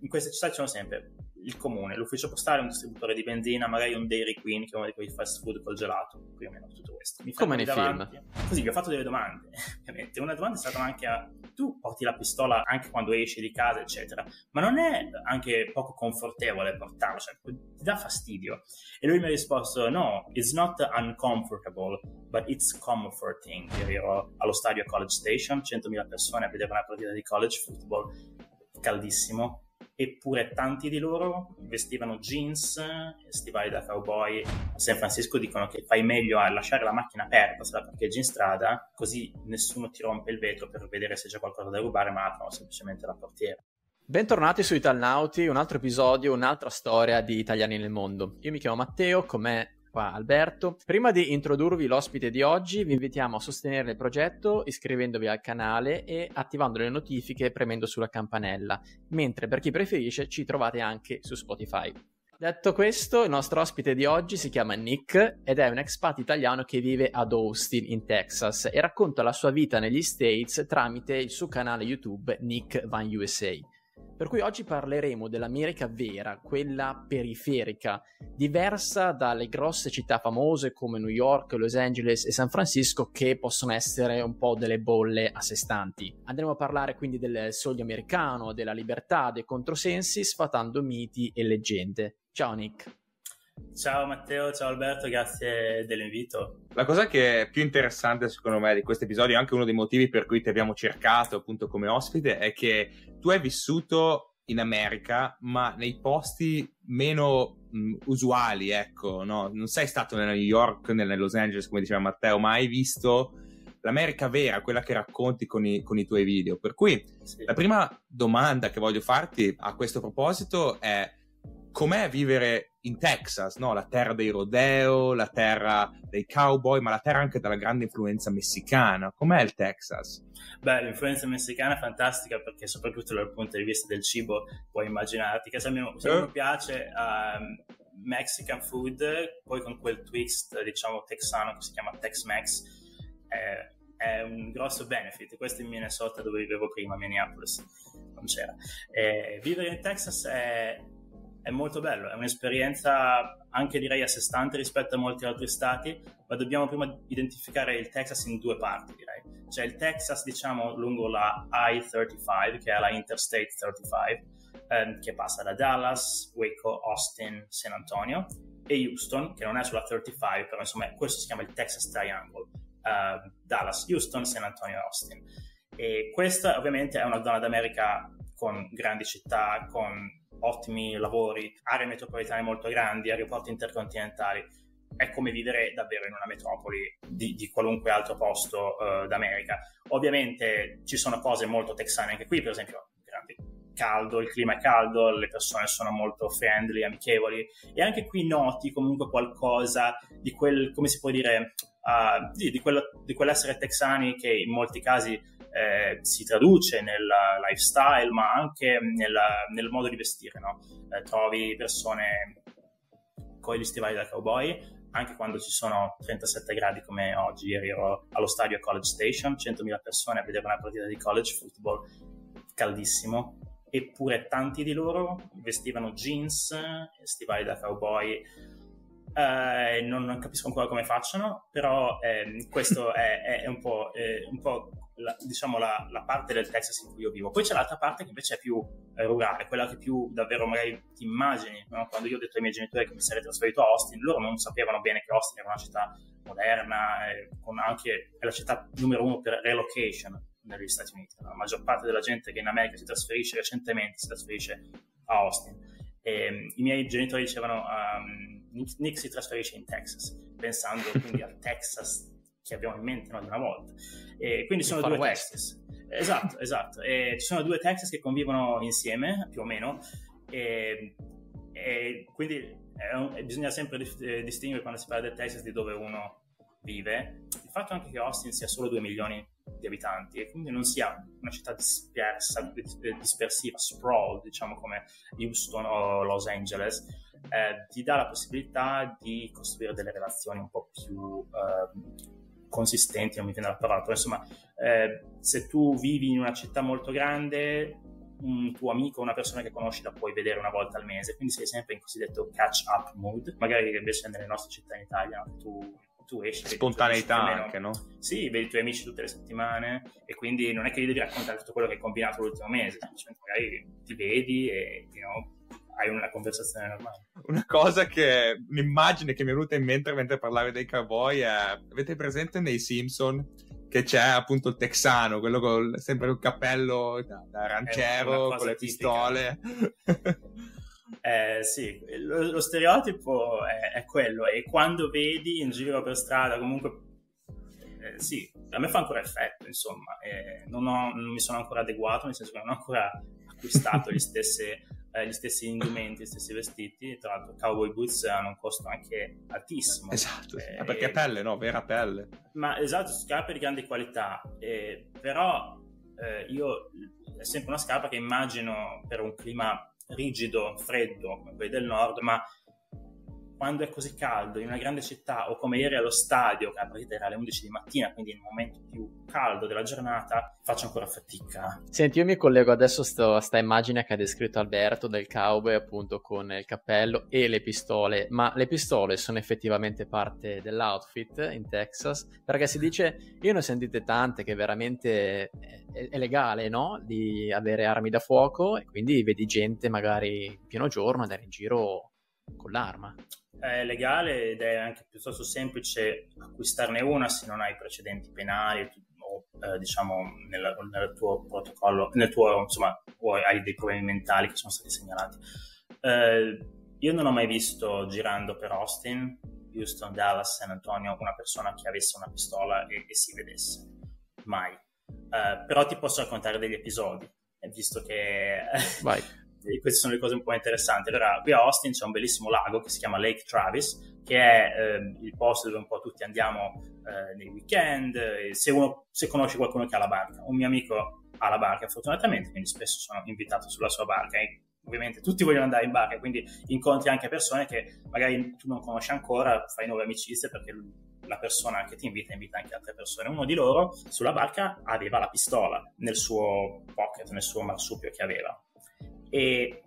in queste città ci sono sempre il comune, l'ufficio postale, un distributore di benzina, magari un Dairy Queen, che è uno di quei fast food col gelato, più o meno tutto questo. Mi Come nei davanti. film. Così vi ho fatto delle domande, ovviamente. Una domanda è stata anche a tu porti la pistola anche quando esci di casa, eccetera, ma non è anche poco confortevole portarla, cioè ti dà fastidio. E lui mi ha risposto, no, it's not uncomfortable, but it's comforting. Io ero allo stadio College Station, 100.000 persone a vedere una partita di college football, caldissimo, eppure tanti di loro vestivano jeans, stivali da cowboy. A San Francisco dicono che fai meglio a lasciare la macchina aperta se la parcheggi in strada, così nessuno ti rompe il vetro per vedere se c'è qualcosa da rubare, ma aprono semplicemente la portiera. Bentornati su Italnauti, un altro episodio, un'altra storia di italiani nel mondo. Io mi chiamo Matteo, con me qua Alberto. Prima di introdurvi l'ospite di oggi, vi invitiamo a sostenere il progetto iscrivendovi al canale e attivando le notifiche premendo sulla campanella, mentre per chi preferisce ci trovate anche su Spotify. Detto questo, il nostro ospite di oggi si chiama Nick ed è un expat italiano che vive ad Austin, in Texas, e racconta la sua vita negli States tramite il suo canale YouTube Nick Van USA. Per cui oggi parleremo dell'America vera, quella periferica, diversa dalle grosse città famose come New York, Los Angeles e San Francisco che possono essere un po' delle bolle a sé stanti. Andremo a parlare quindi del sogno americano, della libertà, dei controsensi, sfatando miti e leggende. Ciao Nick. Ciao Matteo, ciao Alberto, grazie dell'invito. La cosa che è più interessante secondo me di questo episodio, anche uno dei motivi per cui ti abbiamo cercato appunto come ospite, è che tu hai vissuto in America, ma nei posti meno mh, usuali, ecco, no? Non sei stato nella New York, nella Los Angeles, come diceva Matteo, ma hai visto l'America vera, quella che racconti con i, con i tuoi video. Per cui sì. la prima domanda che voglio farti a questo proposito è com'è vivere in Texas, no? la terra dei rodeo, la terra dei cowboy, ma la terra anche della grande influenza messicana. Com'è il Texas? Beh, l'influenza messicana è fantastica perché soprattutto dal punto di vista del cibo puoi immaginarti che se a me, se me piace um, Mexican food, poi con quel twist diciamo texano che si chiama Tex-Mex, eh, è un grosso benefit. Questo in Minnesota dove vivevo prima, Minneapolis, non c'era. Eh, vivere in Texas è è molto bello, è un'esperienza anche direi a sé stante rispetto a molti altri stati, ma dobbiamo prima identificare il Texas in due parti direi. C'è il Texas diciamo lungo la I-35 che è la Interstate 35 ehm, che passa da Dallas, Waco, Austin, San Antonio e Houston che non è sulla 35 però insomma questo si chiama il Texas Triangle, uh, Dallas, Houston, San Antonio e Austin. E questa ovviamente è una zona d'America con grandi città, con ottimi lavori, aree metropolitane molto grandi, aeroporti intercontinentali. È come vivere davvero in una metropoli di, di qualunque altro posto uh, d'America. Ovviamente ci sono cose molto texane anche qui, per esempio, caldo, il clima è caldo, le persone sono molto friendly, amichevoli e anche qui noti comunque qualcosa di quel, come si può dire, uh, di, di, quello, di quell'essere texani che in molti casi eh, si traduce nel lifestyle, ma anche nella, nel modo di vestire. No? Eh, trovi persone con gli stivali da cowboy, anche quando ci sono 37 gradi come oggi. Ieri ero allo stadio a College Station, 100.000 persone a vedere una partita di college football, caldissimo. Eppure tanti di loro vestivano jeans, stivali da cowboy, eh, non, non, capisco ancora come facciano, però eh, questo è, è, un po', è un po' la, diciamo la, la, parte del Texas in cui io vivo. Poi c'è l'altra parte che invece è più eh, rurale, quella che più davvero magari ti immagini. No? Quando io ho detto ai miei genitori che mi sarei trasferito a Austin, loro non sapevano bene che Austin era una città moderna, eh, con anche, è la città numero uno per relocation negli Stati Uniti. La maggior parte della gente che in America si trasferisce recentemente si trasferisce a Austin. E, ehm, I miei genitori dicevano um, Nick, Nick si trasferisce in Texas, pensando quindi al Texas che abbiamo in mente no, di una volta. E quindi sono due West. Texas. Esatto, esatto. E ci sono due Texas che convivono insieme, più o meno, e, e quindi un, bisogna sempre eh, distinguere quando si parla del Texas di dove uno vive. Il fatto anche che Austin sia solo 2 milioni di abitanti e quindi non sia una città dispersa, dispersiva, sprawl, diciamo come Houston o Los Angeles, eh, ti dà la possibilità di costruire delle relazioni un po' più eh, consistenti, non mi viene la parola, però insomma, eh, se tu vivi in una città molto grande, un tuo amico, una persona che conosci la puoi vedere una volta al mese, quindi sei sempre in cosiddetto catch up mood, magari invece nelle nostre città in Italia tu tu esci. Spontaneità anche, no? Sì, vedi i tuoi amici tutte le settimane e quindi non è che gli devi raccontare tutto quello che hai combinato l'ultimo mese, semplicemente magari ti vedi e you know, hai una conversazione normale. Una cosa che, un'immagine che mi è venuta in mente mentre parlavi dei cowboy è, avete presente nei Simpson che c'è appunto il texano, quello con sempre il cappello da, da aranciero, con le pistole. Eh, sì, lo, lo stereotipo è, è, quello e quando vedi in giro per strada comunque eh, sì, a me fa ancora effetto insomma, eh, non, ho, non, mi sono ancora adeguato nel senso che non ho ancora acquistato gli, stesse, eh, gli stessi indumenti, gli stessi vestiti tra l'altro cowboy boots hanno un costo anche altissimo. Esatto, eh, perché è pelle, no? vera pelle. Ma esatto, scarpe di grande qualità. Però io è sempre una scarpa che immagino per un clima rigido, freddo come quelli del nord, ma quando è così caldo in una grande città o come ieri allo stadio, che la partita era alle 11 di mattina, quindi il momento più caldo della giornata, faccio ancora fatica. Senti, io mi collego adesso a questa immagine che ha descritto Alberto del cowboy appunto con il cappello e le pistole, ma le pistole sono effettivamente parte dell'outfit in Texas, perché si dice, io ne ho sentite tante che veramente è, è legale, no? Di avere armi da fuoco e quindi vedi gente magari in pieno giorno andare in giro con l'arma è legale ed è anche piuttosto semplice acquistarne una se non hai precedenti penali o eh, diciamo nel, nel, tuo protocollo, nel tuo insomma, o hai dei problemi mentali che sono stati segnalati. Eh, io non ho mai visto girando per Austin, Houston, Dallas, San Antonio una persona che avesse una pistola e, e si vedesse. Mai. Eh, però ti posso raccontare degli episodi, visto che Vai e queste sono le cose un po' interessanti. Allora, qui a Austin c'è un bellissimo lago che si chiama Lake Travis, che è eh, il posto dove un po' tutti andiamo eh, nei weekend, se, uno, se conosce qualcuno che ha la barca. Un mio amico ha la barca, fortunatamente, quindi spesso sono invitato sulla sua barca. E ovviamente tutti vogliono andare in barca, quindi incontri anche persone che magari tu non conosci ancora, fai nuove amicizie perché la persona che ti invita invita anche altre persone. Uno di loro sulla barca aveva la pistola nel suo pocket, nel suo marsupio che aveva e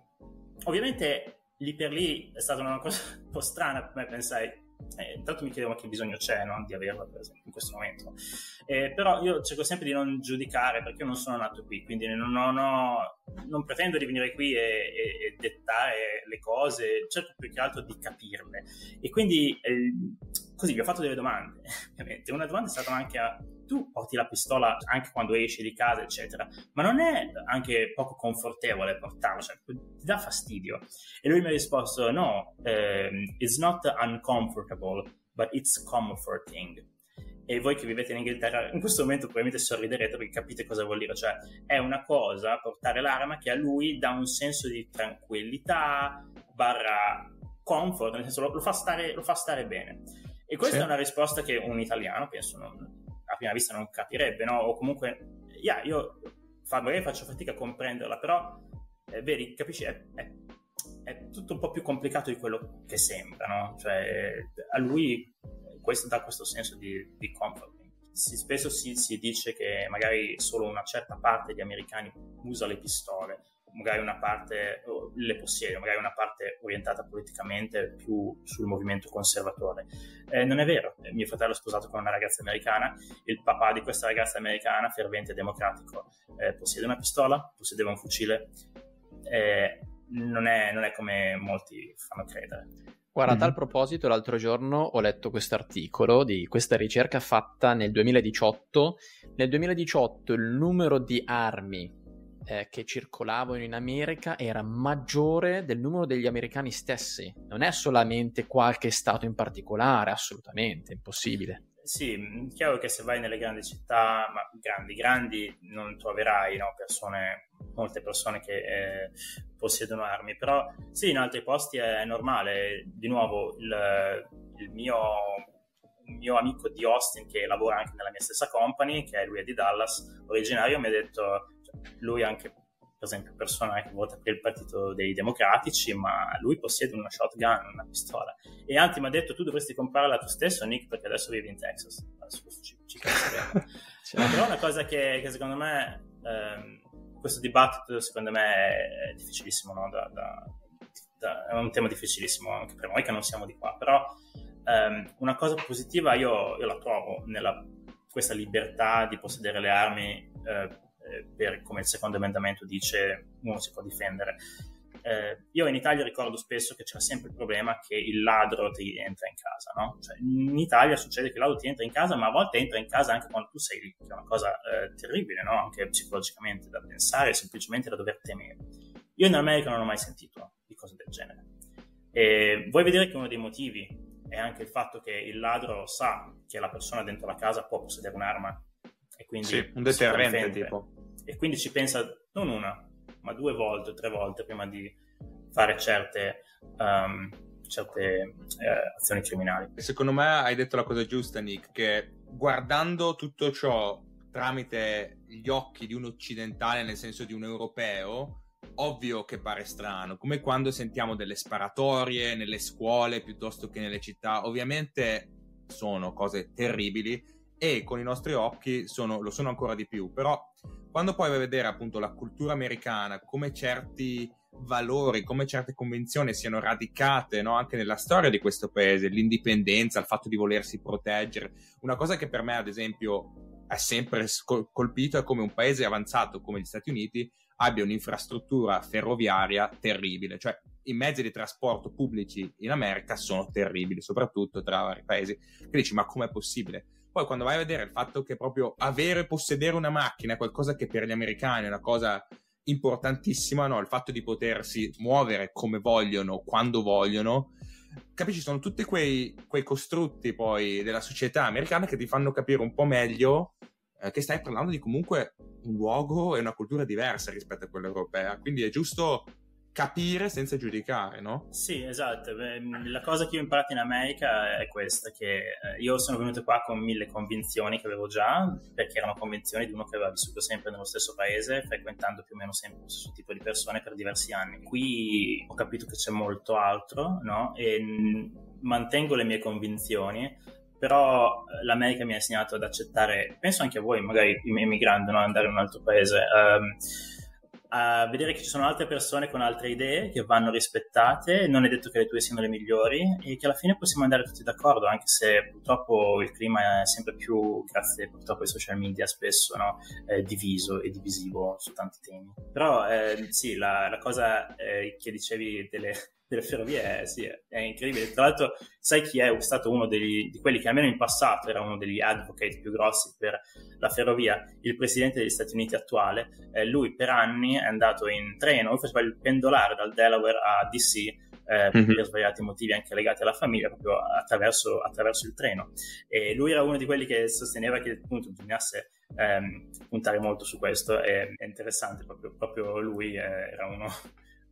ovviamente lì per lì è stata una cosa un po' strana per me, pensare, eh, intanto mi chiedevo che bisogno c'è no? di averla per esempio in questo momento. Eh, però io cerco sempre di non giudicare perché io non sono nato qui, quindi non, ho, non pretendo di venire qui e, e, e, dettare le cose, cerco più che altro di capirle. E quindi eh, così vi ho fatto delle domande, ovviamente. Una domanda è stata anche a tu porti la pistola anche quando esci di casa, eccetera, ma non è anche poco confortevole portarla, cioè ti dà fastidio. E lui mi ha risposto: No, um, it's not uncomfortable, but it's comforting. E voi che vivete in Inghilterra in questo momento probabilmente sorriderete perché capite cosa vuol dire, cioè è una cosa portare l'arma che a lui dà un senso di tranquillità, barra comfort, nel senso lo, lo, fa, stare, lo fa stare bene. E questa sì. è una risposta che un italiano, penso, non, a prima vista non capirebbe, no? O comunque, yeah, io fa, magari faccio fatica a comprenderla, però eh, vedi, capisci, è, è, è, tutto un po' più complicato di quello che sembra, no? Cioè, a lui questo dà questo senso di, di comfort. Si, spesso si, si dice che magari solo una certa parte di americani usa le pistole, magari una parte le possiede, magari una parte orientata politicamente più sul movimento conservatore. Eh, non è vero, mio fratello è sposato con una ragazza americana, il papà di questa ragazza americana, fervente democratico, eh, possiede una pistola, possedeva un fucile, eh, non, è, non, è, come molti fanno credere. Guarda, a tal mm-hmm. proposito, l'altro giorno ho letto questo articolo di questa ricerca fatta nel 2018. Nel 2018 il numero di armi eh, che circolavano in America era maggiore del numero degli americani stessi. Non è solamente qualche stato in particolare, assolutamente, impossibile. Sì, mm, chiaro che se vai nelle grandi città, ma grandi, grandi, non troverai no, persone, molte persone che eh, possiedono armi, però sì, in altri posti è normale. Di nuovo, il, il mio un mio amico di Austin che lavora anche nella mia stessa company, che è lui è di Dallas, originario, mi ha detto lui anche per esempio persona che vota per il partito dei democratici, ma lui possiede una shotgun, una pistola. E Anti mi ha detto tu dovresti comprarla tu stesso, Nick, perché adesso vivi in Texas. Adesso ci, ci cioè. Però una cosa che, che secondo me, ehm, questo dibattito secondo me è difficilissimo, no? da, da, da, è un tema difficilissimo anche per noi che non siamo di qua, però um, una cosa positiva io, io la trovo nella questa libertà di possedere le armi eh, eh, per, come il secondo emendamento dice, uno si può difendere. Eh, io in Italia ricordo spesso che c'era sempre il problema che il ladro ti entra in casa, no? Cioè, in Italia succede che il ladro ti entra in casa, ma a volte entra in casa anche quando tu sei lì, che è una cosa eh, terribile, no? Anche psicologicamente da pensare, semplicemente da dover temere. Io in America non ho mai sentito di cose del genere. E vuoi vedere che uno dei motivi è anche il fatto che il ladro sa che la persona dentro la casa può possedere un'arma e quindi sì, un deterrente tipo e quindi ci pensa non una ma due volte o tre volte prima di fare certe, um, certe eh, azioni criminali. Secondo me hai detto la cosa giusta Nick che guardando tutto ciò tramite gli occhi di un occidentale nel senso di un europeo ovvio che pare strano, come quando sentiamo delle sparatorie nelle scuole piuttosto che nelle città, ovviamente sono cose terribili e con i nostri occhi sono, lo sono ancora di più, però quando poi vai a vedere appunto la cultura americana, come certi valori, come certe convenzioni siano radicate no? anche nella storia di questo paese, l'indipendenza, il fatto di volersi proteggere, una cosa che per me ad esempio è sempre colpito è come un paese avanzato come gli Stati Uniti abbia un'infrastruttura ferroviaria terribile, cioè i mezzi di trasporto pubblici in America sono terribili, soprattutto tra vari paesi, che dici ma com'è possibile? Poi quando vai a vedere il fatto che proprio avere, possedere una macchina è qualcosa che per gli americani è una cosa importantissima, no? il fatto di potersi muovere come vogliono, quando vogliono, capisci? Sono tutti quei, quei costrutti poi della società americana che ti fanno capire un po' meglio eh, che stai parlando di comunque un luogo e una cultura diversa rispetto a quella europea, quindi è giusto capire senza giudicare, no? Sì, esatto. La cosa che io ho imparato in America è questa, che eh, io sono venuto qua con mille convinzioni che avevo già, perché erano convinzioni di uno che aveva vissuto sempre nello stesso paese, frequentando più o meno sempre lo stesso tipo di persone per diversi anni. Qui ho capito che c'è molto altro, no? E mantengo le mie convinzioni, però eh, l'America mi ha insegnato ad accettare, penso anche a voi, magari emigrando, no? andare in un altro paese, um, a vedere che ci sono altre persone con altre idee che vanno rispettate, non è detto che le tue siano le migliori e che alla fine possiamo andare tutti d'accordo, anche se purtroppo il clima è sempre più, grazie purtroppo ai social media, spesso no? diviso e divisivo su tanti temi. Però eh, sì, la, la cosa eh, che dicevi delle delle ferrovie è, sì, è, incredibile. Tra l'altro, sai chi è stato uno degli, di quelli che almeno in passato era uno degli advocate più grossi per la ferrovia? Il presidente degli Stati Uniti attuale. Eh, lui per anni è andato in treno, lui faceva il pendolare dal Delaware a DC eh, mm-hmm. per svariati motivi anche legati alla famiglia, proprio attraverso, attraverso, il treno. E lui era uno di quelli che sosteneva che appunto bisognasse ehm, puntare molto su questo. E, è interessante, proprio, proprio lui eh, era uno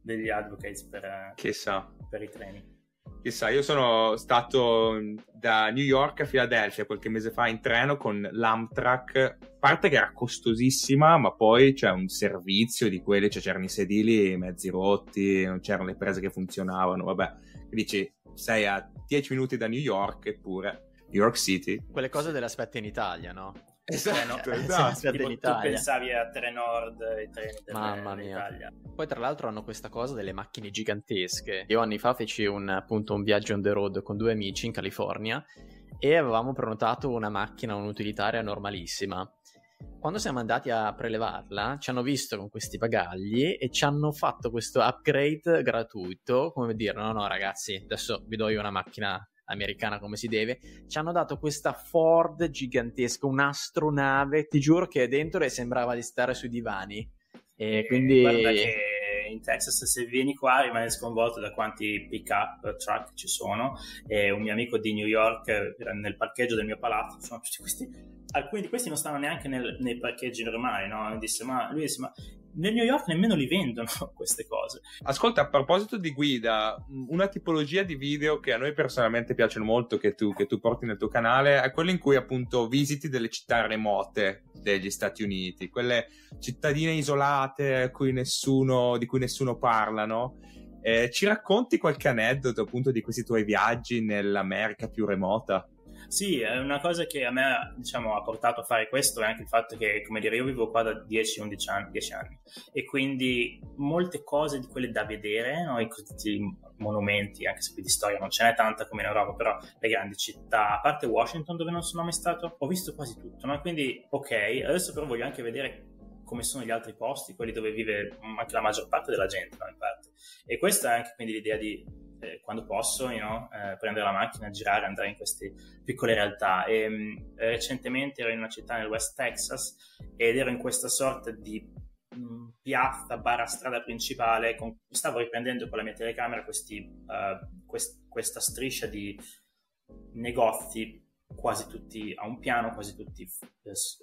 degli advocates per, Chissà. per i treni. Chissà, io sono stato da New York a Filadelfia qualche mese fa in treno con l'Amtrak, a parte che era costosissima, ma poi c'è un servizio di quelli, cioè c'erano i sedili mezzi rotti, non c'erano le prese che funzionavano, vabbè, dici sei a 10 minuti da New York eppure New York City. Quelle cose le aspetti in Italia, no? Esatto, eh, esatto. Tipo, in Italia. Tu pensavi a Trenord, i treni Mamma mia. Poi tra l'altro hanno questa cosa delle macchine gigantesche. Io anni fa feci un, appunto un viaggio on the road con due amici in California e avevamo prenotato una macchina, un'utilitaria normalissima. Quando siamo andati a prelevarla, ci hanno visto con questi bagagli e ci hanno fatto questo upgrade gratuito, come dire, no, no ragazzi, adesso vi do io una macchina americana come si deve, ci hanno dato questa Ford gigantesca, un'astronave, ti giuro che dentro e sembrava di stare sui divani. E eh, quindi... Guarda che in Texas se vieni qua rimani sconvolto da quanti pick up truck ci sono e un mio amico di New York nel parcheggio del mio palazzo sono tutti questi alcuni di questi non stanno neanche nel, nei parcheggi normali no? disse, ma, lui disse ma nel New York nemmeno li vendono queste cose. Ascolta, a proposito di guida, una tipologia di video che a noi personalmente piacciono molto, che tu, che tu porti nel tuo canale, è quello in cui appunto visiti delle città remote degli Stati Uniti, quelle cittadine isolate cui nessuno, di cui nessuno parla, no? Eh, ci racconti qualche aneddoto appunto di questi tuoi viaggi nell'America più remota? Sì, è una cosa che a me diciamo, ha portato a fare questo è anche il fatto che, come dire, io vivo qua da 10-11 anni, 10 anni e quindi molte cose di quelle da vedere, no? i monumenti, anche se qui di storia non ce n'è tanta come in Europa, però le grandi città, a parte Washington dove non sono mai stato, ho visto quasi tutto, no? quindi ok, adesso però voglio anche vedere come sono gli altri posti, quelli dove vive anche la maggior parte della gente, no? in parte. E questa è anche quindi l'idea di eh, quando posso you know, eh, prendere la macchina, girare, andare in queste piccole realtà. E, mh, mm, recentemente ero in una città nel West Texas ed ero in questa sorta di mh, mm, piazza barra strada principale. Con, stavo riprendendo con la mia telecamera questi, uh, quest, questa striscia di negozi quasi tutti a un piano, quasi tutti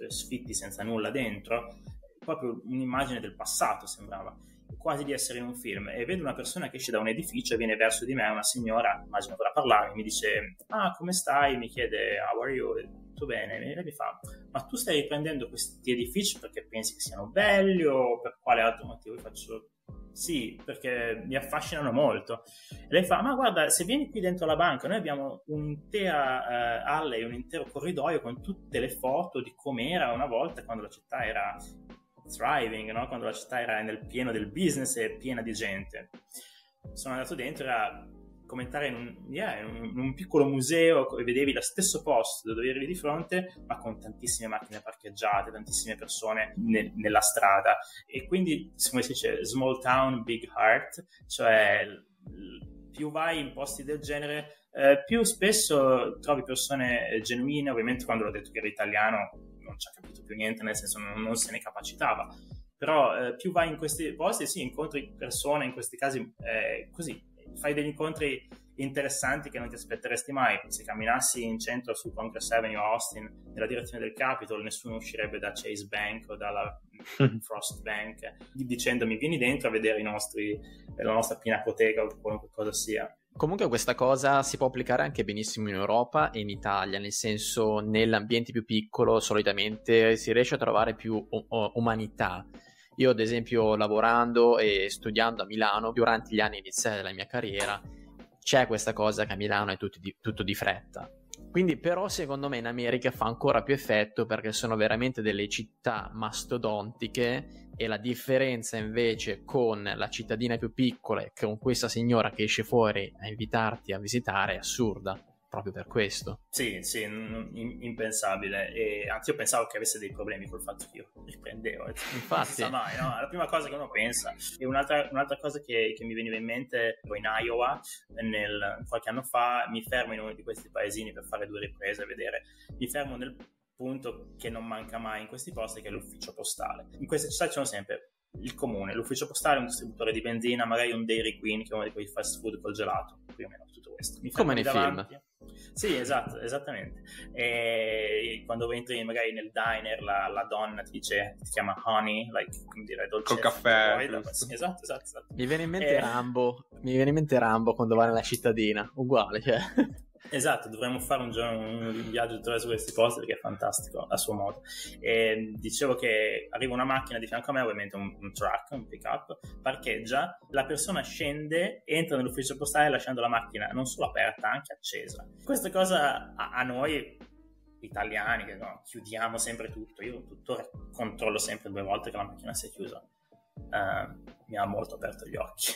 sfitti senza nulla dentro, proprio un'immagine del passato sembrava quasi di essere in un film e vedo una persona che esce da un edificio e viene verso di me, una signora, immagino vorrà parlarmi, mi dice ah come stai? Mi chiede how are you? Tutto bene? E lei mi fa ma tu stai riprendendo questi edifici perché pensi che siano belli o per quale altro motivo? Io faccio sì, perché mi affascinano molto. E lei fa: Ma guarda, se vieni qui dentro la banca, noi abbiamo un'intera uh, alle, un intero corridoio con tutte le foto di com'era una volta quando la città era thriving, no? quando la città era nel pieno del business e piena di gente. Sono andato dentro era commentare in un, yeah, in, un, piccolo museo e vedevi lo stesso posto dove eri di fronte, ma con tantissime macchine parcheggiate, tantissime persone ne, nella strada. E quindi, come si dice, small town, big heart, cioè più vai in posti del genere, eh, più spesso trovi persone genuine. Ovviamente, quando l'ho detto che era italiano, non ci ha capito più niente, nel senso non, non se ne capacitava. Però eh, più vai in questi posti, sì, incontri persone, in questi casi eh, così, fai degli incontri interessanti che non ti aspetteresti mai. Se camminassi in centro su Congress Avenue a Austin nella direzione del Capitol, nessuno uscirebbe da Chase Bank o dalla Frost Bank dicendomi vieni dentro a vedere i nostri, la nostra pinacoteca o qualunque cosa sia. Comunque questa cosa si può applicare anche benissimo in Europa e in Italia, nel senso nell'ambiente più piccolo solitamente si riesce a trovare più umanità. Io ad esempio lavorando e studiando a Milano durante gli anni iniziali della mia carriera c'è questa cosa che a Milano è tutto di, tutto di fretta. Quindi però secondo me in America fa ancora più effetto perché sono veramente delle città mastodontiche e la differenza invece con la cittadina più piccola e con questa signora che esce fuori a invitarti a visitare è assurda proprio per questo. Sì, sì, impensabile. E anzi, io pensavo che avesse dei problemi col fatto che io riprendevo. Infatti, non mai, no? La prima cosa che uno pensa. E un'altra, un'altra cosa che, che, mi veniva in mente, in Iowa, nel, qualche anno fa, mi fermo in uno di questi paesini per fare due riprese a vedere. Mi fermo nel punto che non manca mai in questi posti, che è l'ufficio postale. In queste città ci sono sempre il comune, l'ufficio postale, un distributore di benzina, magari un Dairy Queen, che è uno di quei fast food col gelato, più o meno tutto questo. Mi Come nei davanti. film. Sì, esatto, esattamente. E quando entri magari nel diner, la, la donna ti dice, ti chiama honey, like, come dire, dolce. Col caffè. Sì, esatto, esatto, esatto. Mi viene in mente e... Rambo, mi viene in mente Rambo quando va nella cittadina, uguale, cioè... Esatto, dovremmo fare un, giorno, un viaggio attraverso questi posti perché è fantastico a suo modo. E dicevo che arriva una macchina di fianco a me, ovviamente un, un truck, un pick up, parcheggia, la persona scende, entra nell'ufficio postale lasciando la macchina non solo aperta, anche accesa. Questa cosa a, a noi italiani che no, chiudiamo sempre tutto, io tuttora controllo sempre due volte che la macchina sia chiusa, uh, mi ha molto aperto gli occhi.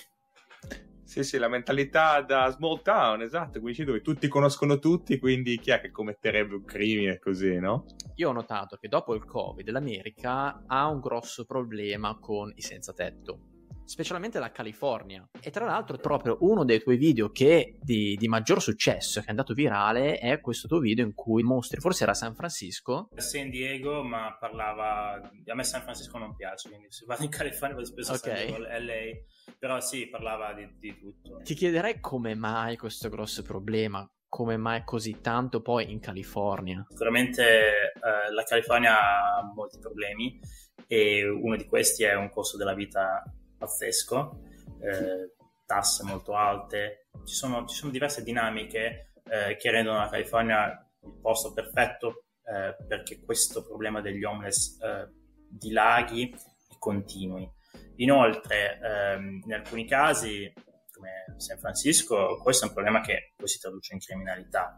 Sì, sì, la mentalità da small town, esatto, qui dove tutti conoscono tutti, quindi chi è che commetterebbe un crimine così, no? Io ho notato che dopo il Covid l'America ha un grosso problema con i senza tetto specialmente la California. E tra l'altro, proprio uno dei tuoi video che di, di, maggior successo, che è andato virale, è questo tuo video in cui mostri, forse era San Francisco. San Diego, ma parlava. A me San Francisco non piace, quindi se vado in California vado spesso okay. a San Diego, LA. Però sì, parlava di, di tutto. Ti chiederei come mai questo grosso problema come mai così tanto poi in California? Sicuramente eh, la California ha molti problemi e uno di questi è un costo della vita pazzesco, eh, tasse molto alte, ci sono, ci sono diverse dinamiche eh, che rendono la California il posto perfetto eh, perché questo problema degli homeless eh, dilaghi e continui. Inoltre, ehm, in alcuni casi, come San Francisco, questo è un problema che poi si traduce in criminalità.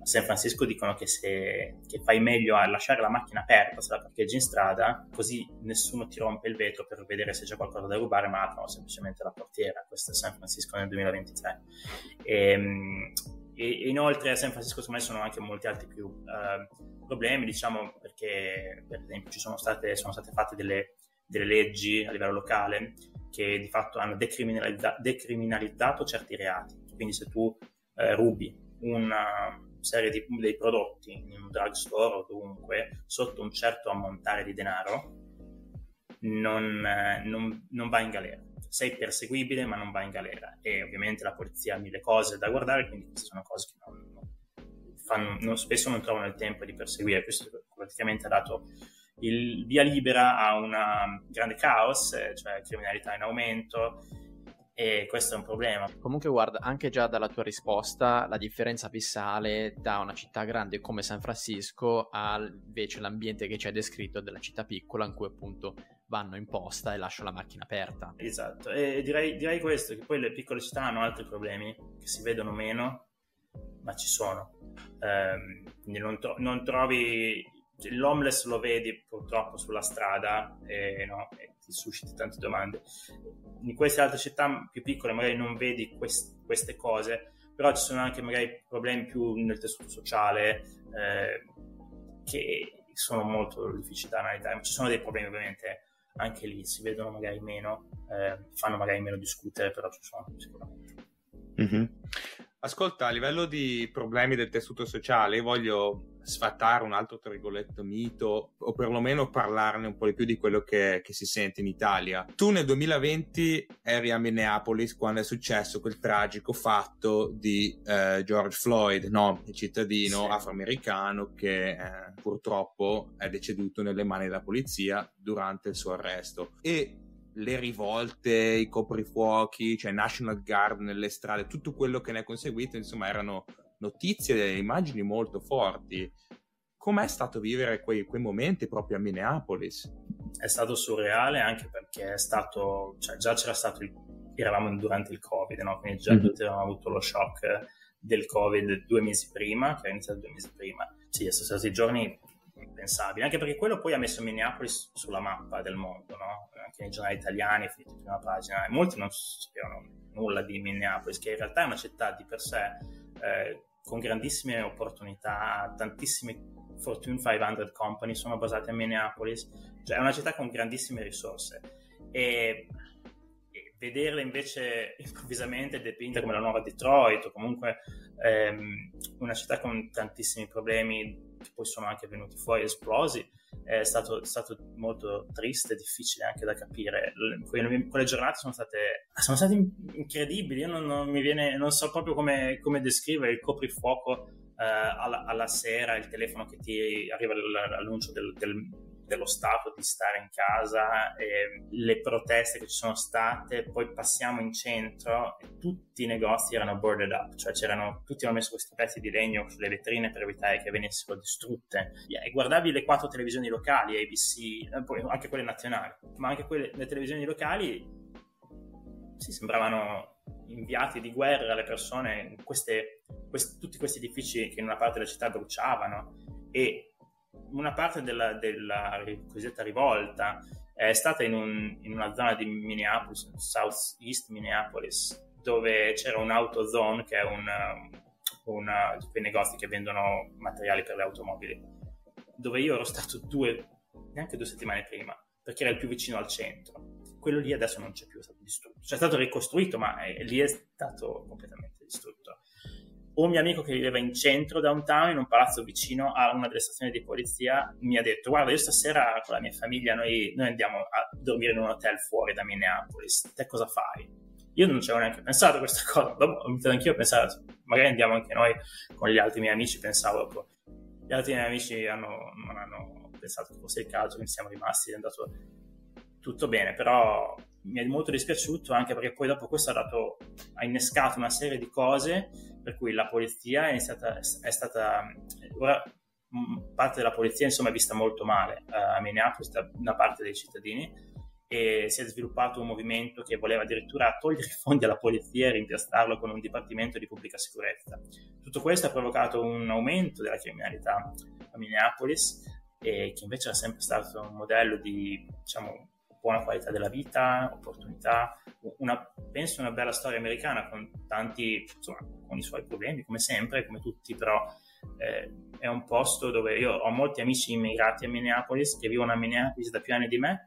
A San Francisco dicono che, se, che fai meglio a lasciare la macchina aperta se la parcheggi in strada, così nessuno ti rompe il vetro per vedere se c'è qualcosa da rubare, ma aprono semplicemente la portiera. Questo è San Francisco nel 2023. E, e inoltre a San Francisco secondo me sono anche molti altri più uh, problemi, diciamo perché per esempio ci sono state, sono state fatte delle, delle leggi a livello locale che di fatto hanno decriminalizza- decriminalizzato certi reati. Quindi se tu eh, rubi una serie di, dei prodotti in un drugstore o dovunque sotto un certo ammontare di denaro, non, eh, non, non va in galera. Sei perseguibile ma non va in galera e ovviamente la polizia ha mille cose da guardare, quindi queste sono cose che non, fanno, spesso non trovano il tempo di perseguire. Questo praticamente ha dato il via libera a un grande caos, eh, cioè criminalità in aumento, e questo è un problema. Comunque guarda, anche già dalla tua risposta, la differenza abissale da una città grande come San Francisco a invece l'ambiente che ci hai descritto della città piccola in cui appunto vanno in posta e lasciano la macchina aperta. Esatto, e direi, direi questo, che poi le piccole città hanno altri problemi che si vedono meno, ma ci sono. Um, quindi non, tro- non trovi l'homeless lo vedi purtroppo sulla strada e, no, e susciti tante domande. In queste altre città più piccole magari non vedi quest- queste cose, però ci sono anche magari problemi più nel tessuto sociale eh, che sono molto difficili da analizzare. Ci sono dei problemi ovviamente anche lì, si vedono magari meno, eh, fanno magari meno discutere, però ci sono sicuramente. Mm-hmm. Ascolta, a livello di problemi del tessuto sociale, voglio sfatare un altro, tra virgolette, mito, o perlomeno parlarne un po' di più di quello che, che, si sente in Italia. Tu nel 2020 eri a Minneapolis quando è successo quel tragico fatto di eh, George Floyd, no? il cittadino sì. afroamericano che eh, purtroppo è deceduto nelle mani della polizia durante il suo arresto. E le rivolte, i coprifuochi, cioè National Guard nelle strade, tutto quello che ne è conseguito, insomma, erano notizie e immagini molto forti. Com'è stato vivere quei, quei, momenti proprio a Minneapolis? È stato surreale anche perché è stato, cioè già c'era stato il, eravamo durante il Covid, no? quindi già mm-hmm. tutti avevamo avuto lo shock del Covid due mesi prima, che è iniziato due mesi prima. Sì, sono stati giorni impensabili, anche perché quello poi ha messo Minneapolis sulla mappa del mondo, no? anche nei giornali italiani, è finito in prima pagina, e molti non sapevano nulla di Minneapolis, che in realtà è una città di per sé eh, con grandissime opportunità, tantissime Fortune 500 company sono basate a Minneapolis, cioè è una città con grandissime risorse. E, e vederla invece improvvisamente dipinta come la nuova Detroit o comunque ehm, una città con tantissimi problemi che poi sono anche venuti fuori esplosi, è stato, stato molto triste, difficile anche da capire. Quelle, quelle giornate sono state, sono state incredibili, io non, non, viene, non so proprio come, come descrivere il coprifuoco eh, alla, alla, sera, il telefono che ti arriva l'annuncio del, del dello Stato di stare in casa, le proteste che ci sono state, poi passiamo in centro e tutti i negozi erano boarded up, cioè c'erano, tutti hanno messo questi pezzi di legno sulle vetrine per evitare che venissero distrutte. E guardavi le quattro televisioni locali, ABC, anche quelle nazionali, ma anche quelle, le televisioni locali sì, sembravano inviati di guerra alle persone, queste, questi, tutti questi edifici che in una parte della città bruciavano e una parte della, della cosiddetta rivolta è stata in, un, in, una zona di Minneapolis, South East Minneapolis, dove c'era un AutoZone, che è una, una di quei negozi che vendono materiali per le automobili, dove io ero stato due, neanche due settimane prima, perché era il più vicino al centro. Quello lì adesso non c'è più, è stato distrutto. Cioè è stato ricostruito, ma è, lì è stato completamente distrutto un mio amico che viveva in centro downtown in un palazzo vicino a una delle stazioni di polizia mi ha detto guarda io stasera con la mia famiglia noi, noi andiamo a dormire in un hotel fuori da Minneapolis. Te cosa fai? io non ci avevo neanche pensato a questa cosa. Dopo ho iniziato anch'io a pensare magari andiamo anche noi con gli altri miei amici pensavo dopo gli altri miei amici hanno, non hanno pensato che fosse il caso quindi siamo rimasti è andato tutto bene. Però mi è molto dispiaciuto anche perché poi dopo questo ha, dato, ha innescato una serie di cose per cui la polizia è, iniziata, è stata ora parte della polizia insomma è vista molto male uh, a Minneapolis da una parte dei cittadini e si è sviluppato un movimento che voleva addirittura togliere i fondi alla polizia e rimpiastrarlo con un dipartimento di pubblica sicurezza. Tutto questo ha provocato un aumento della criminalità a Minneapolis, che invece era sempre stato un modello di diciamo, buona qualità della vita, opportunità, una, penso una bella storia americana con tanti, insomma, con i suoi problemi, come sempre, come tutti, però eh, è un posto dove io ho molti amici immigrati a Minneapolis che vivono a Minneapolis da più anni di me,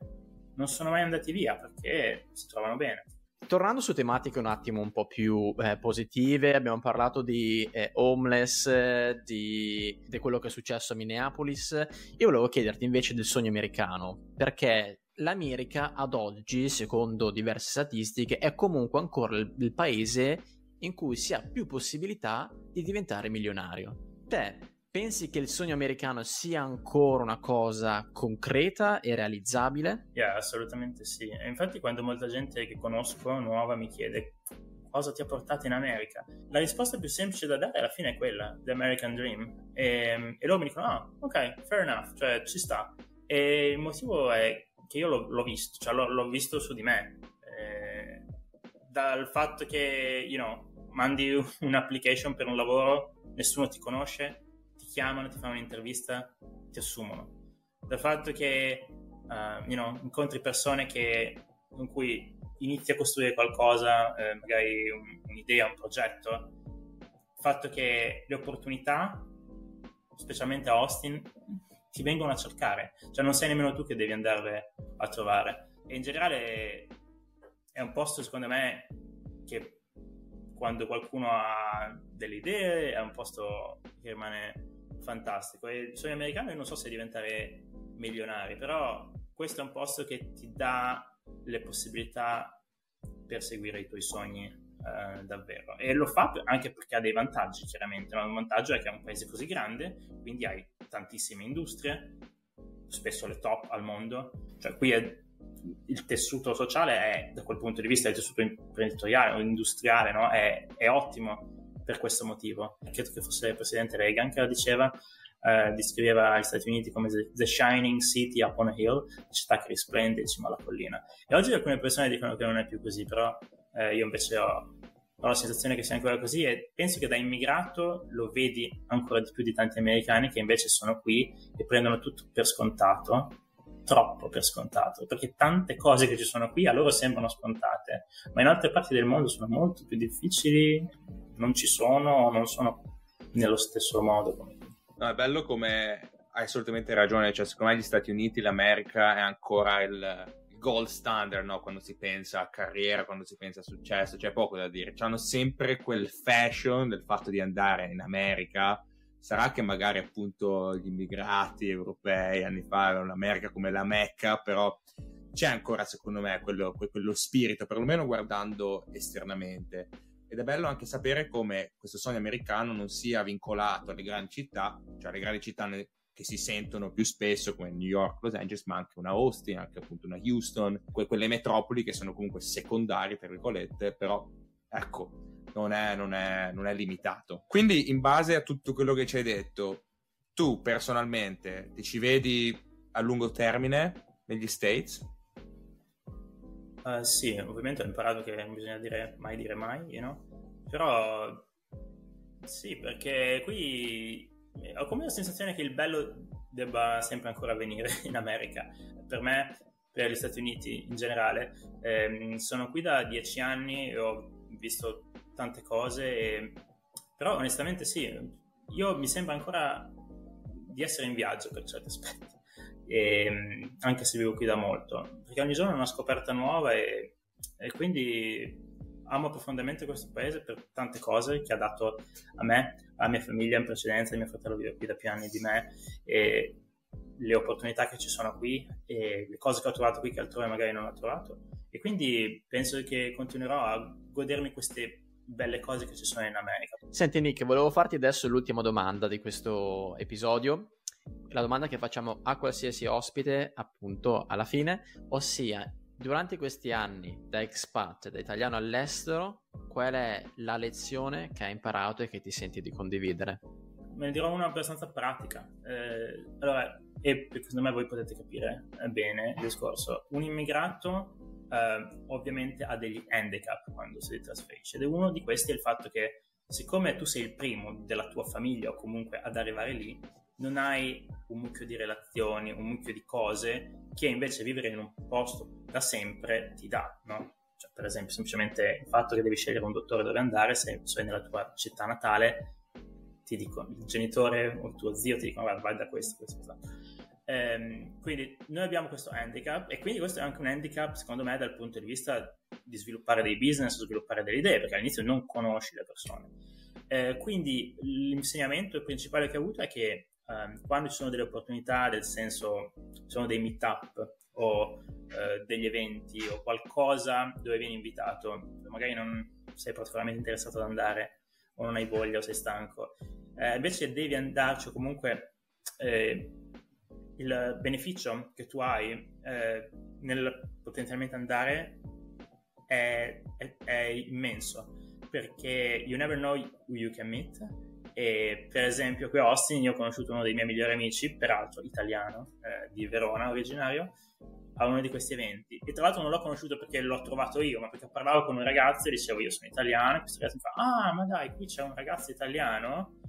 non sono mai andati via perché si trovano bene. Tornando su tematiche un attimo un po' più eh, positive, abbiamo parlato di eh, homeless, di, di quello che è successo a Minneapolis. Io volevo chiederti invece del sogno americano, perché l'America ad oggi, secondo diverse statistiche, è comunque ancora il, il paese in cui si ha più possibilità di diventare milionario. Te pensi che il sogno americano sia ancora una cosa concreta e realizzabile? Yeah, assolutamente sì. E infatti quando molta gente che conosco nuova mi chiede cosa ti ha portato in America, la risposta più semplice da dare alla fine è quella, the American Dream. E, e loro mi dicono, ah, ok, fair enough, cioè ci sta. E il motivo è che io l'ho, l'ho visto, cioè l'ho, l'ho, visto su di me. Eh, dal fatto che, you know, mandi un'application per un lavoro, nessuno ti conosce, ti chiamano, ti fanno un'intervista, ti assumono. Dal fatto che, uh, you know, incontri persone che, con cui inizi a costruire qualcosa, eh, magari un, un'idea, un progetto, il fatto che le opportunità, specialmente a Austin, ti vengono a cercare, cioè non sei nemmeno tu che devi andarle a trovare. E in generale è un posto, secondo me, che quando qualcuno ha delle idee è un posto che rimane fantastico. E americano io non so se diventare milionari, però questo è un posto che ti dà le possibilità per seguire i tuoi sogni Uh, davvero. E lo fa anche perché ha dei vantaggi, chiaramente. Un vantaggio è che è un paese così grande, quindi hai tantissime industrie, spesso le top al mondo. Cioè, qui è, il tessuto sociale è, da quel punto di vista, il tessuto imprenditoriale o industriale, no? è, è, ottimo per questo motivo. Credo che fosse il presidente Reagan che lo diceva. Uh, descriveva gli Stati Uniti come the shining city up on a hill, città che risplende in cima alla collina. E oggi alcune persone dicono che non è più così, però eh, io invece ho ho la sensazione che sia ancora così e penso che da immigrato lo vedi ancora di più di tanti americani che invece sono qui e prendono tutto per scontato, troppo per scontato, perché tante cose che ci sono qui a loro sembrano scontate, ma in altre parti del mondo sono molto più difficili, non ci sono, non sono nello stesso modo. No, è bello come hai assolutamente ragione, cioè secondo me gli Stati Uniti, l'America è ancora il gold standard no? quando si pensa a carriera, quando si pensa a successo, c'è poco da dire. Hanno sempre quel fashion del fatto di andare in America. Sarà che magari appunto gli immigrati europei anni fa erano l'America come la Mecca, però c'è ancora secondo me quello, quello spirito, perlomeno guardando esternamente. Ed è bello anche sapere come questo sogno americano non sia vincolato alle grandi città, cioè alle grandi città che si sentono più spesso come New York, Los Angeles, ma anche una Austin, anche appunto una Houston, que- quelle metropoli che sono comunque secondarie, tra virgolette, però ecco, non è, non, è, non è limitato. Quindi in base a tutto quello che ci hai detto, tu personalmente ti ci vedi a lungo termine negli States? Uh, sì, ovviamente ho imparato che non bisogna dire mai dire mai, you know? però sì, perché qui ho come la sensazione che il bello debba sempre ancora venire in America. Per me, per gli Stati Uniti in generale, ehm, sono qui da dieci anni e ho visto tante cose, e... però onestamente sì, io mi sembra ancora di essere in viaggio per certi aspetti, e, ehm, anche se vivo qui da molto, perché ogni giorno è una scoperta nuova e, e quindi amo profondamente questo paese per tante cose che ha dato a me, alla mia famiglia in precedenza, mio fratello vive qui da più anni di me e le opportunità che ci sono qui e le cose che ho trovato qui che altrove magari non ho trovato e quindi penso che continuerò a godermi queste belle cose che ci sono in America. Senti Nick, volevo farti adesso l'ultima domanda di questo episodio, la domanda che facciamo a qualsiasi ospite appunto alla fine, ossia Durante questi anni da expat, da italiano all'estero, qual è la lezione che hai imparato e che ti senti di condividere? Me ne dirò una abbastanza pratica. Eh, allora, e secondo me voi potete capire eh, bene il discorso. Un immigrato eh, ovviamente ha degli handicap quando si trasferisce ed uno di questi è il fatto che siccome tu sei il primo della tua famiglia o comunque ad arrivare lì, non hai un mucchio di relazioni, un mucchio di cose che invece vivere in un posto da sempre ti dà, no? Cioè, per esempio, semplicemente il fatto che devi scegliere un dottore dove andare, se sei nella tua città natale, ti dico, il genitore o il tuo zio ti dicono, guarda, vai da questo, questo, questo. Ehm, quindi noi abbiamo questo handicap e quindi questo è anche un handicap secondo me dal punto di vista di sviluppare dei business sviluppare delle idee perché all'inizio non conosci le persone. Eh, quindi l'insegnamento principale che ho avuto è che um, quando ci sono delle opportunità, nel senso ci sono dei meetup o uh, degli eventi o qualcosa dove vieni invitato, magari non sei particolarmente interessato ad andare o non hai voglia o sei stanco, eh, invece devi andarci o comunque eh, il beneficio che tu hai eh, nel potenzialmente andare è, è, è immenso perché you never know who you can meet e per esempio qui a Austin io ho conosciuto uno dei miei migliori amici, peraltro italiano, eh, di Verona, originario, a uno di questi eventi. E tra l'altro non l'ho conosciuto perché l'ho trovato io, ma perché parlavo con un ragazzo e dicevo io sono italiano, e questo ragazzo mi fa, ah ma dai, qui c'è un ragazzo italiano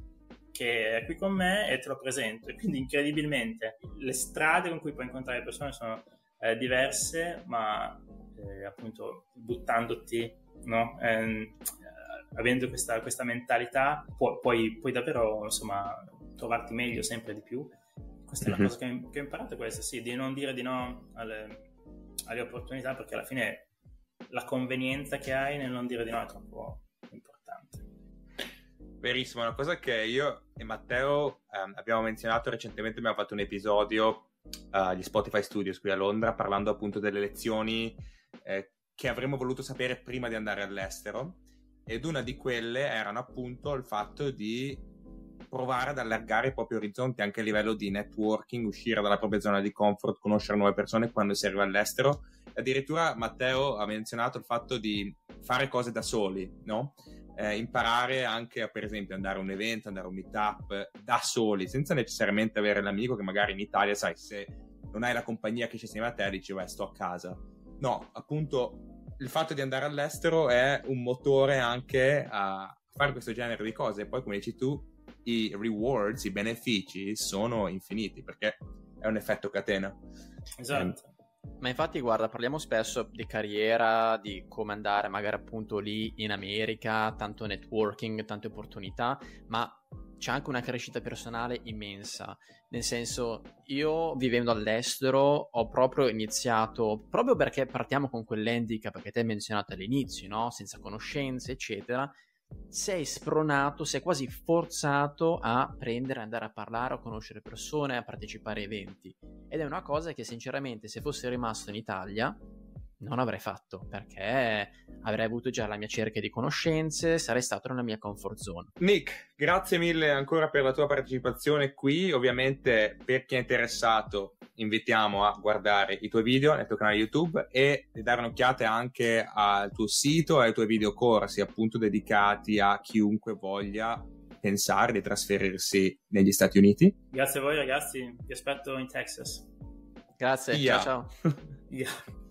che è qui con me e te lo presento. E quindi incredibilmente le strade con cui puoi incontrare persone sono eh, diverse, ma eh, appunto buttandoti, no? Eh, avendo questa, questa mentalità pu- puoi, puoi, davvero insomma, trovarti meglio sempre di più. Questa mm-hmm. è la mhm. cosa che, che, ho imparato, questa sì, di non dire di no alle, alle, opportunità perché alla fine la convenienza che hai nel non dire di no è troppo importante. Verissimo, una cosa che io e Matteo ehm, abbiamo menzionato recentemente, abbiamo fatto un episodio agli uh, Spotify Studios qui a Londra parlando appunto delle lezioni eh, che avremmo voluto sapere prima di andare all'estero ed una di quelle erano appunto il fatto di provare ad allargare i propri orizzonti anche a livello di networking, uscire dalla propria zona di comfort, conoscere nuove persone quando si arriva all'estero. Addirittura Matteo ha menzionato il fatto di fare cose da soli, no? Eh, imparare anche a, per esempio, andare a un evento, andare a un meetup da soli, senza necessariamente avere l'amico che magari in Italia, sai, se non hai la compagnia che c'è insieme a te, dici, beh, sto a casa. No, appunto, il fatto di andare all'estero è un motore anche a fare questo genere di cose. E poi, come dici tu, i rewards, i benefici sono infiniti perché è un effetto catena. Esatto. Ma infatti, guarda, parliamo spesso di carriera, di come andare magari appunto lì in America, tanto networking, tante opportunità, ma c'è anche una crescita personale immensa. Nel senso, io vivendo all'estero ho proprio iniziato, proprio perché partiamo con quell'handicap che te hai menzionato all'inizio, no? Senza conoscenze, eccetera, sei spronato, sei quasi forzato a prendere, andare a parlare, a conoscere persone, a partecipare a eventi. Ed è una cosa che sinceramente se fossi rimasto in Italia non avrei fatto perché avrei avuto già la mia cerchia di conoscenze, sarei stato nella mia comfort zone. Nick, grazie mille ancora per la tua partecipazione qui. Ovviamente per chi è interessato invitiamo a guardare i tuoi video nel tuo canale YouTube e di dare un'occhiata anche al tuo sito e ai tuoi video corsi appunto dedicati a chiunque voglia pensare di trasferirsi negli Stati Uniti. Grazie a voi ragazzi, vi aspetto in Texas. Grazie, yeah. ciao ciao. yeah.